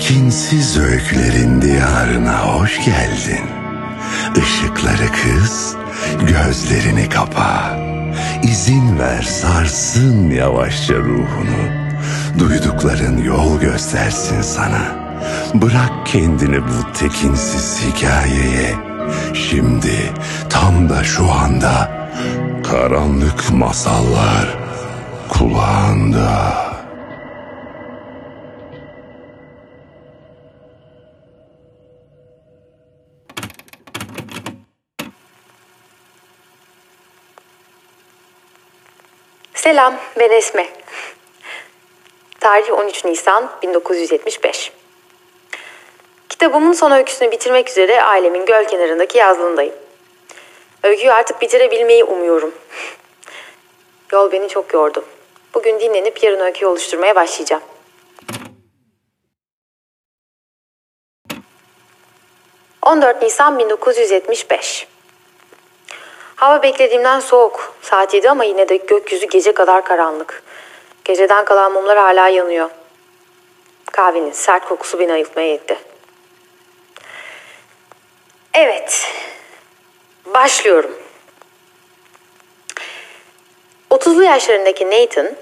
Tekinsiz öykülerin diyarına hoş geldin. Işıkları kız, gözlerini kapa. İzin ver sarsın yavaşça ruhunu. Duydukların yol göstersin sana. Bırak kendini bu tekinsiz hikayeye. Şimdi tam da şu anda karanlık masallar kulağında. Selam, ben Esme. Tarih 13 Nisan 1975. Kitabımın son öyküsünü bitirmek üzere ailemin göl kenarındaki yazlığındayım. Öyküyü artık bitirebilmeyi umuyorum. Yol beni çok yordu. Bugün dinlenip yarın öyküyü oluşturmaya başlayacağım. ...14 Nisan 1975. Hava beklediğimden soğuk. Saat 7 ama yine de gökyüzü gece kadar karanlık. Geceden kalan mumlar hala yanıyor. Kahvenin sert kokusu beni ayıltmaya yetti. Evet. Başlıyorum. 30'lu yaşlarındaki Nathan,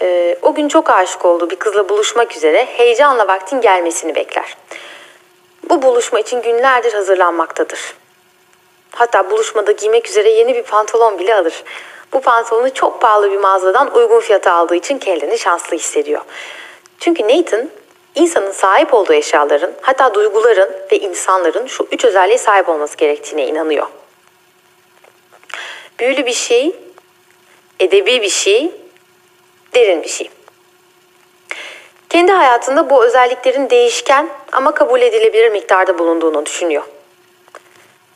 e, o gün çok aşık olduğu bir kızla buluşmak üzere heyecanla vaktin gelmesini bekler. Bu buluşma için günlerdir hazırlanmaktadır. Hatta buluşmada giymek üzere yeni bir pantolon bile alır. Bu pantolonu çok pahalı bir mağazadan uygun fiyata aldığı için kendini şanslı hissediyor. Çünkü Nathan insanın sahip olduğu eşyaların hatta duyguların ve insanların şu üç özelliğe sahip olması gerektiğine inanıyor. Büyülü bir şey, edebi bir şey, derin bir şey. Kendi hayatında bu özelliklerin değişken ama kabul edilebilir miktarda bulunduğunu düşünüyor.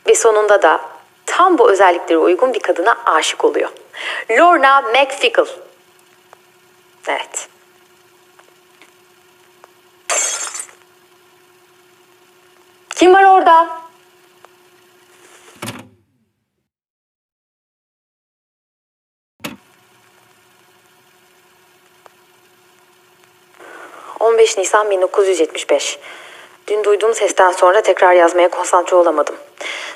Ve sonunda da tam bu özelliklere uygun bir kadına aşık oluyor. Lorna McFickle. Evet. Kim var orada? ...15 Nisan 1975. Dün duyduğum sesten sonra tekrar yazmaya konsantre olamadım.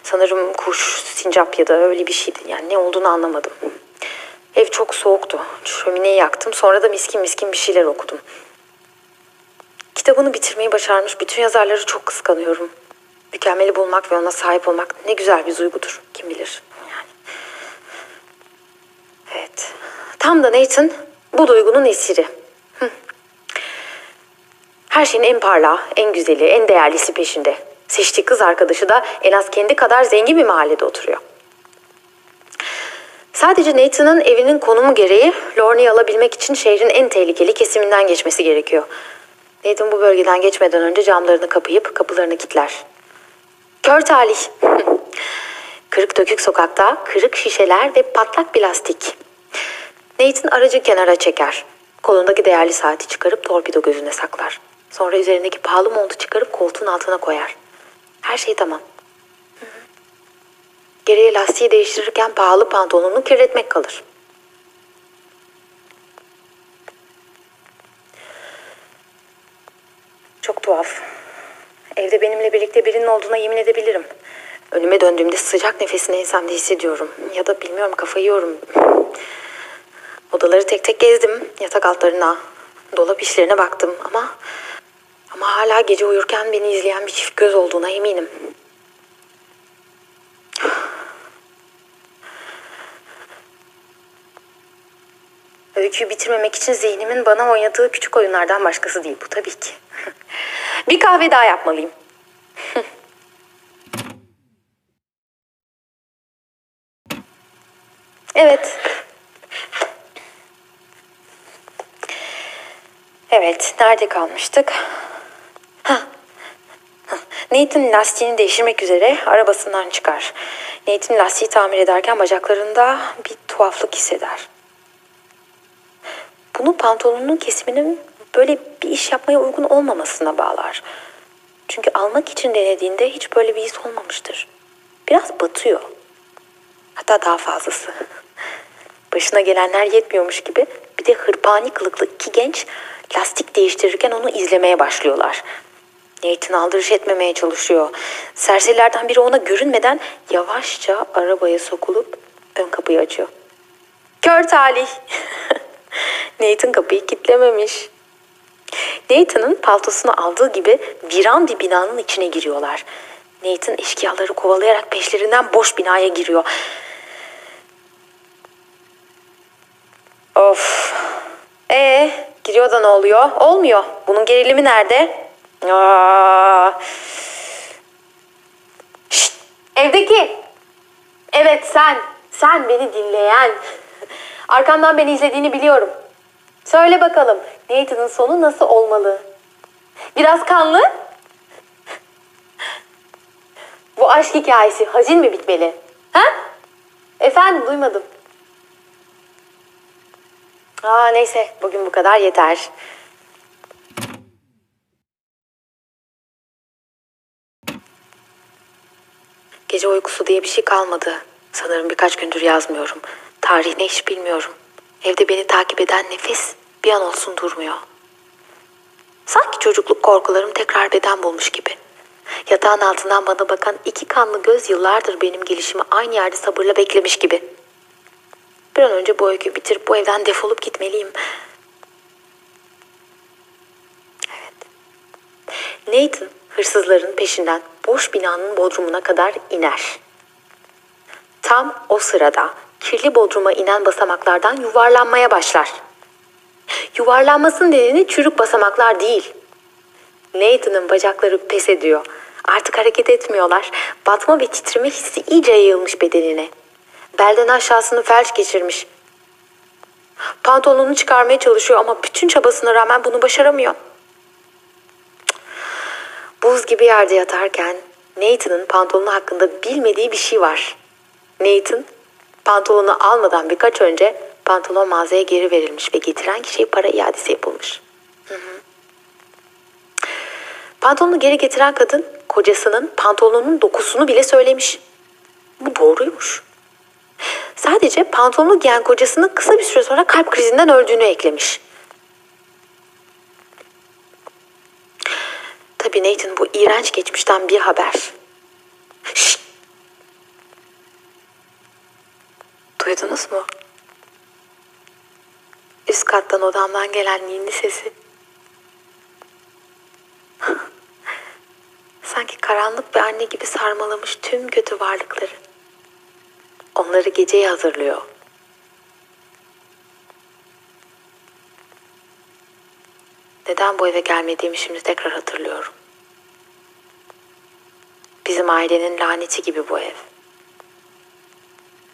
Sanırım kuş, sincap ya da öyle bir şeydi. Yani ne olduğunu anlamadım. Ev çok soğuktu. Şömineyi yaktım. Sonra da miskin miskin bir şeyler okudum. Kitabını bitirmeyi başarmış bütün yazarları çok kıskanıyorum. Mükemmeli bulmak ve ona sahip olmak ne güzel bir duygudur. Kim bilir. Yani. Evet. Tam da Nathan bu duygunun esiri. Her şeyin en parlağı, en güzeli, en değerlisi peşinde. Seçtiği kız arkadaşı da en az kendi kadar zengin bir mahallede oturuyor. Sadece Nathan'ın evinin konumu gereği Lorne'yi alabilmek için şehrin en tehlikeli kesiminden geçmesi gerekiyor. Nathan bu bölgeden geçmeden önce camlarını kapayıp kapılarını kilitler. Kör talih. Kırık dökük sokakta kırık şişeler ve patlak plastik. Nathan aracı kenara çeker. Kolundaki değerli saati çıkarıp torpido gözüne saklar. Sonra üzerindeki pahalı montu çıkarıp koltuğun altına koyar. Her şey tamam. Geriye lastiği değiştirirken pahalı pantolonunu kirletmek kalır. Çok tuhaf. Evde benimle birlikte birinin olduğuna yemin edebilirim. Önüme döndüğümde sıcak nefesini ensemde hissediyorum. Ya da bilmiyorum kafayı yiyorum. Odaları tek tek gezdim. Yatak altlarına, dolap işlerine baktım ama... Ama hala gece uyurken beni izleyen bir çift göz olduğuna eminim. Öyküyü bitirmemek için zihnimin bana oynadığı küçük oyunlardan başkası değil bu tabii ki. bir kahve daha yapmalıyım. evet. Evet, nerede kalmıştık? Nathan lastiğini değiştirmek üzere arabasından çıkar. Nathan lastiği tamir ederken bacaklarında bir tuhaflık hisseder. Bunu pantolonunun kesiminin böyle bir iş yapmaya uygun olmamasına bağlar. Çünkü almak için denediğinde hiç böyle bir his olmamıştır. Biraz batıyor. Hatta daha fazlası. Başına gelenler yetmiyormuş gibi bir de hırpani kılıklı iki genç Lastik değiştirirken onu izlemeye başlıyorlar. Nathan aldırış etmemeye çalışıyor. Serserilerden biri ona görünmeden yavaşça arabaya sokulup ön kapıyı açıyor. Kör talih. Nathan kapıyı kilitlememiş. Nathan'ın paltosunu aldığı gibi viran bir binanın içine giriyorlar. Nathan eşkıyaları kovalayarak peşlerinden boş binaya giriyor. Of. Ee, giriyor da ne oluyor? Olmuyor. Bunun gerilimi nerede? Şşt, evdeki. Evet sen. Sen beni dinleyen. Arkamdan beni izlediğini biliyorum. Söyle bakalım Nathan'ın sonu nasıl olmalı? Biraz kanlı? Bu aşk hikayesi hazin mi bitmeli? Ha? Efendim duymadım. Aa neyse bugün bu kadar yeter. Gece uykusu diye bir şey kalmadı. Sanırım birkaç gündür yazmıyorum. Tarih ne hiç bilmiyorum. Evde beni takip eden nefes bir an olsun durmuyor. Sanki çocukluk korkularım tekrar beden bulmuş gibi. Yatağın altından bana bakan iki kanlı göz yıllardır benim gelişimi aynı yerde sabırla beklemiş gibi. Bir an önce bu öyküyü bitirip bu evden defolup gitmeliyim. Evet. Nathan hırsızların peşinden boş binanın bodrumuna kadar iner. Tam o sırada kirli bodruma inen basamaklardan yuvarlanmaya başlar. Yuvarlanmasının nedeni çürük basamaklar değil. Nathan'ın bacakları pes ediyor. Artık hareket etmiyorlar. Batma ve titreme hissi iyice yayılmış bedenine. Belden aşağısını felç geçirmiş. Pantolonunu çıkarmaya çalışıyor ama bütün çabasına rağmen bunu başaramıyor. Buz gibi yerde yatarken Nathan'ın pantolonu hakkında bilmediği bir şey var. Nathan pantolonu almadan birkaç önce pantolon mağazaya geri verilmiş ve getiren kişiye para iadesi yapılmış. Pantolonu geri getiren kadın kocasının pantolonun dokusunu bile söylemiş. Bu doğruymuş. Sadece pantolonu giyen kocasının kısa bir süre sonra kalp krizinden öldüğünü eklemiş. Tabii Nathan bu iğrenç geçmişten bir haber. Şşt! Duydunuz mu? Üst kattan odamdan gelen ninni sesi. Sanki karanlık bir anne gibi sarmalamış tüm kötü varlıkları. Onları geceye hazırlıyor. Neden bu eve gelmediğimi şimdi tekrar hatırlıyorum. Bizim ailenin laneti gibi bu ev.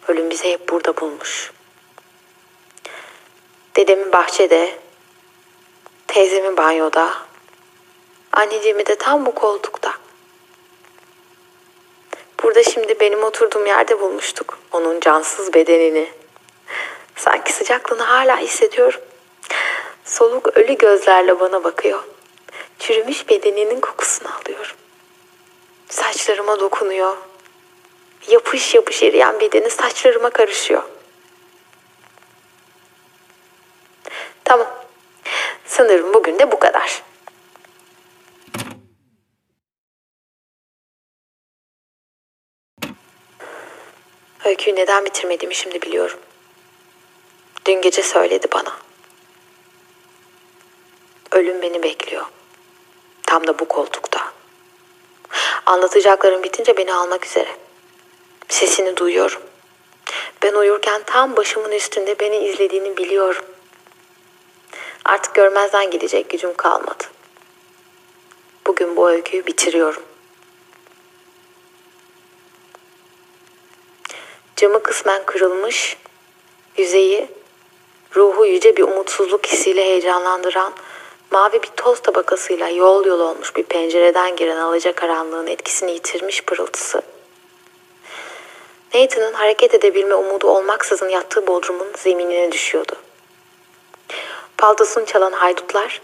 Ölüm bizi hep burada bulmuş. Dedemin bahçede, teyzemin banyoda, anneciğimi de tam bu koltukta. Burada şimdi benim oturduğum yerde bulmuştuk onun cansız bedenini. Sanki sıcaklığını hala hissediyorum. Soluk ölü gözlerle bana bakıyor. Çürümüş bedeninin kokusunu alıyorum. Saçlarıma dokunuyor. Yapış yapış eriyen bedeni saçlarıma karışıyor. Tamam. Sanırım bugün de bu kadar. Öyküyü neden bitirmediğimi şimdi biliyorum. Dün gece söyledi bana. Ölüm beni bekliyor. Tam da bu koltukta. Anlatacaklarım bitince beni almak üzere. Sesini duyuyorum. Ben uyurken tam başımın üstünde beni izlediğini biliyorum. Artık görmezden gidecek gücüm kalmadı. Bugün bu öyküyü bitiriyorum. Camı kısmen kırılmış, yüzeyi ruhu yüce bir umutsuzluk hissiyle heyecanlandıran mavi bir toz tabakasıyla yol yol olmuş bir pencereden giren alacakaranlığın etkisini yitirmiş pırıltısı. Nathan'ın hareket edebilme umudu olmaksızın yattığı bodrumun zeminine düşüyordu. Paltosunu çalan haydutlar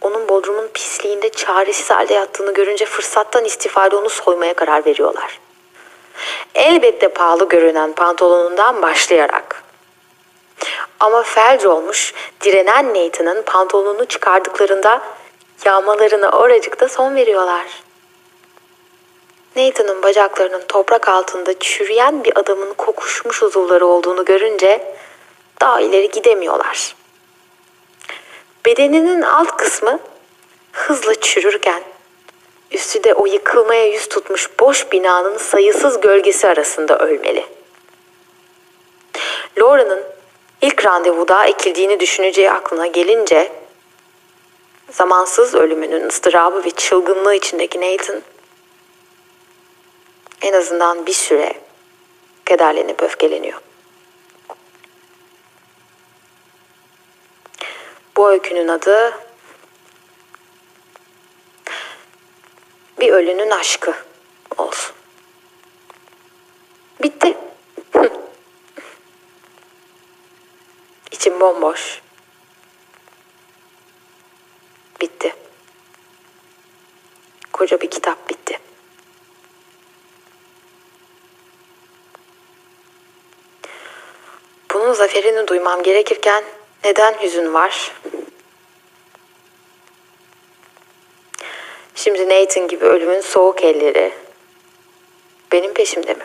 onun bodrumun pisliğinde çaresiz halde yattığını görünce fırsattan istifade onu soymaya karar veriyorlar. Elbette pahalı görünen pantolonundan başlayarak Ama felç olmuş, direnen Nathan'ın pantolonunu çıkardıklarında yağmalarına oracıkta son veriyorlar. Nathan'ın bacaklarının toprak altında çürüyen bir adamın kokuşmuş uzuvları olduğunu görünce daha ileri gidemiyorlar. Bedeninin alt kısmı hızla çürürken üstü de o yıkılmaya yüz tutmuş boş binanın sayısız gölgesi arasında ölmeli. Laura'nın ilk randevuda ekildiğini düşüneceği aklına gelince zamansız ölümünün ıstırabı ve çılgınlığı içindeki Nathan en azından bir süre kederlenip öfkeleniyor. Bu öykünün adı Bir Ölünün Aşkı olsun. Bitti. İçim bomboş. Bitti. Koca bir kitap bitti. Bunun zaferini duymam gerekirken neden hüzün var? Şimdi Nathan gibi ölümün soğuk elleri benim peşimde mi?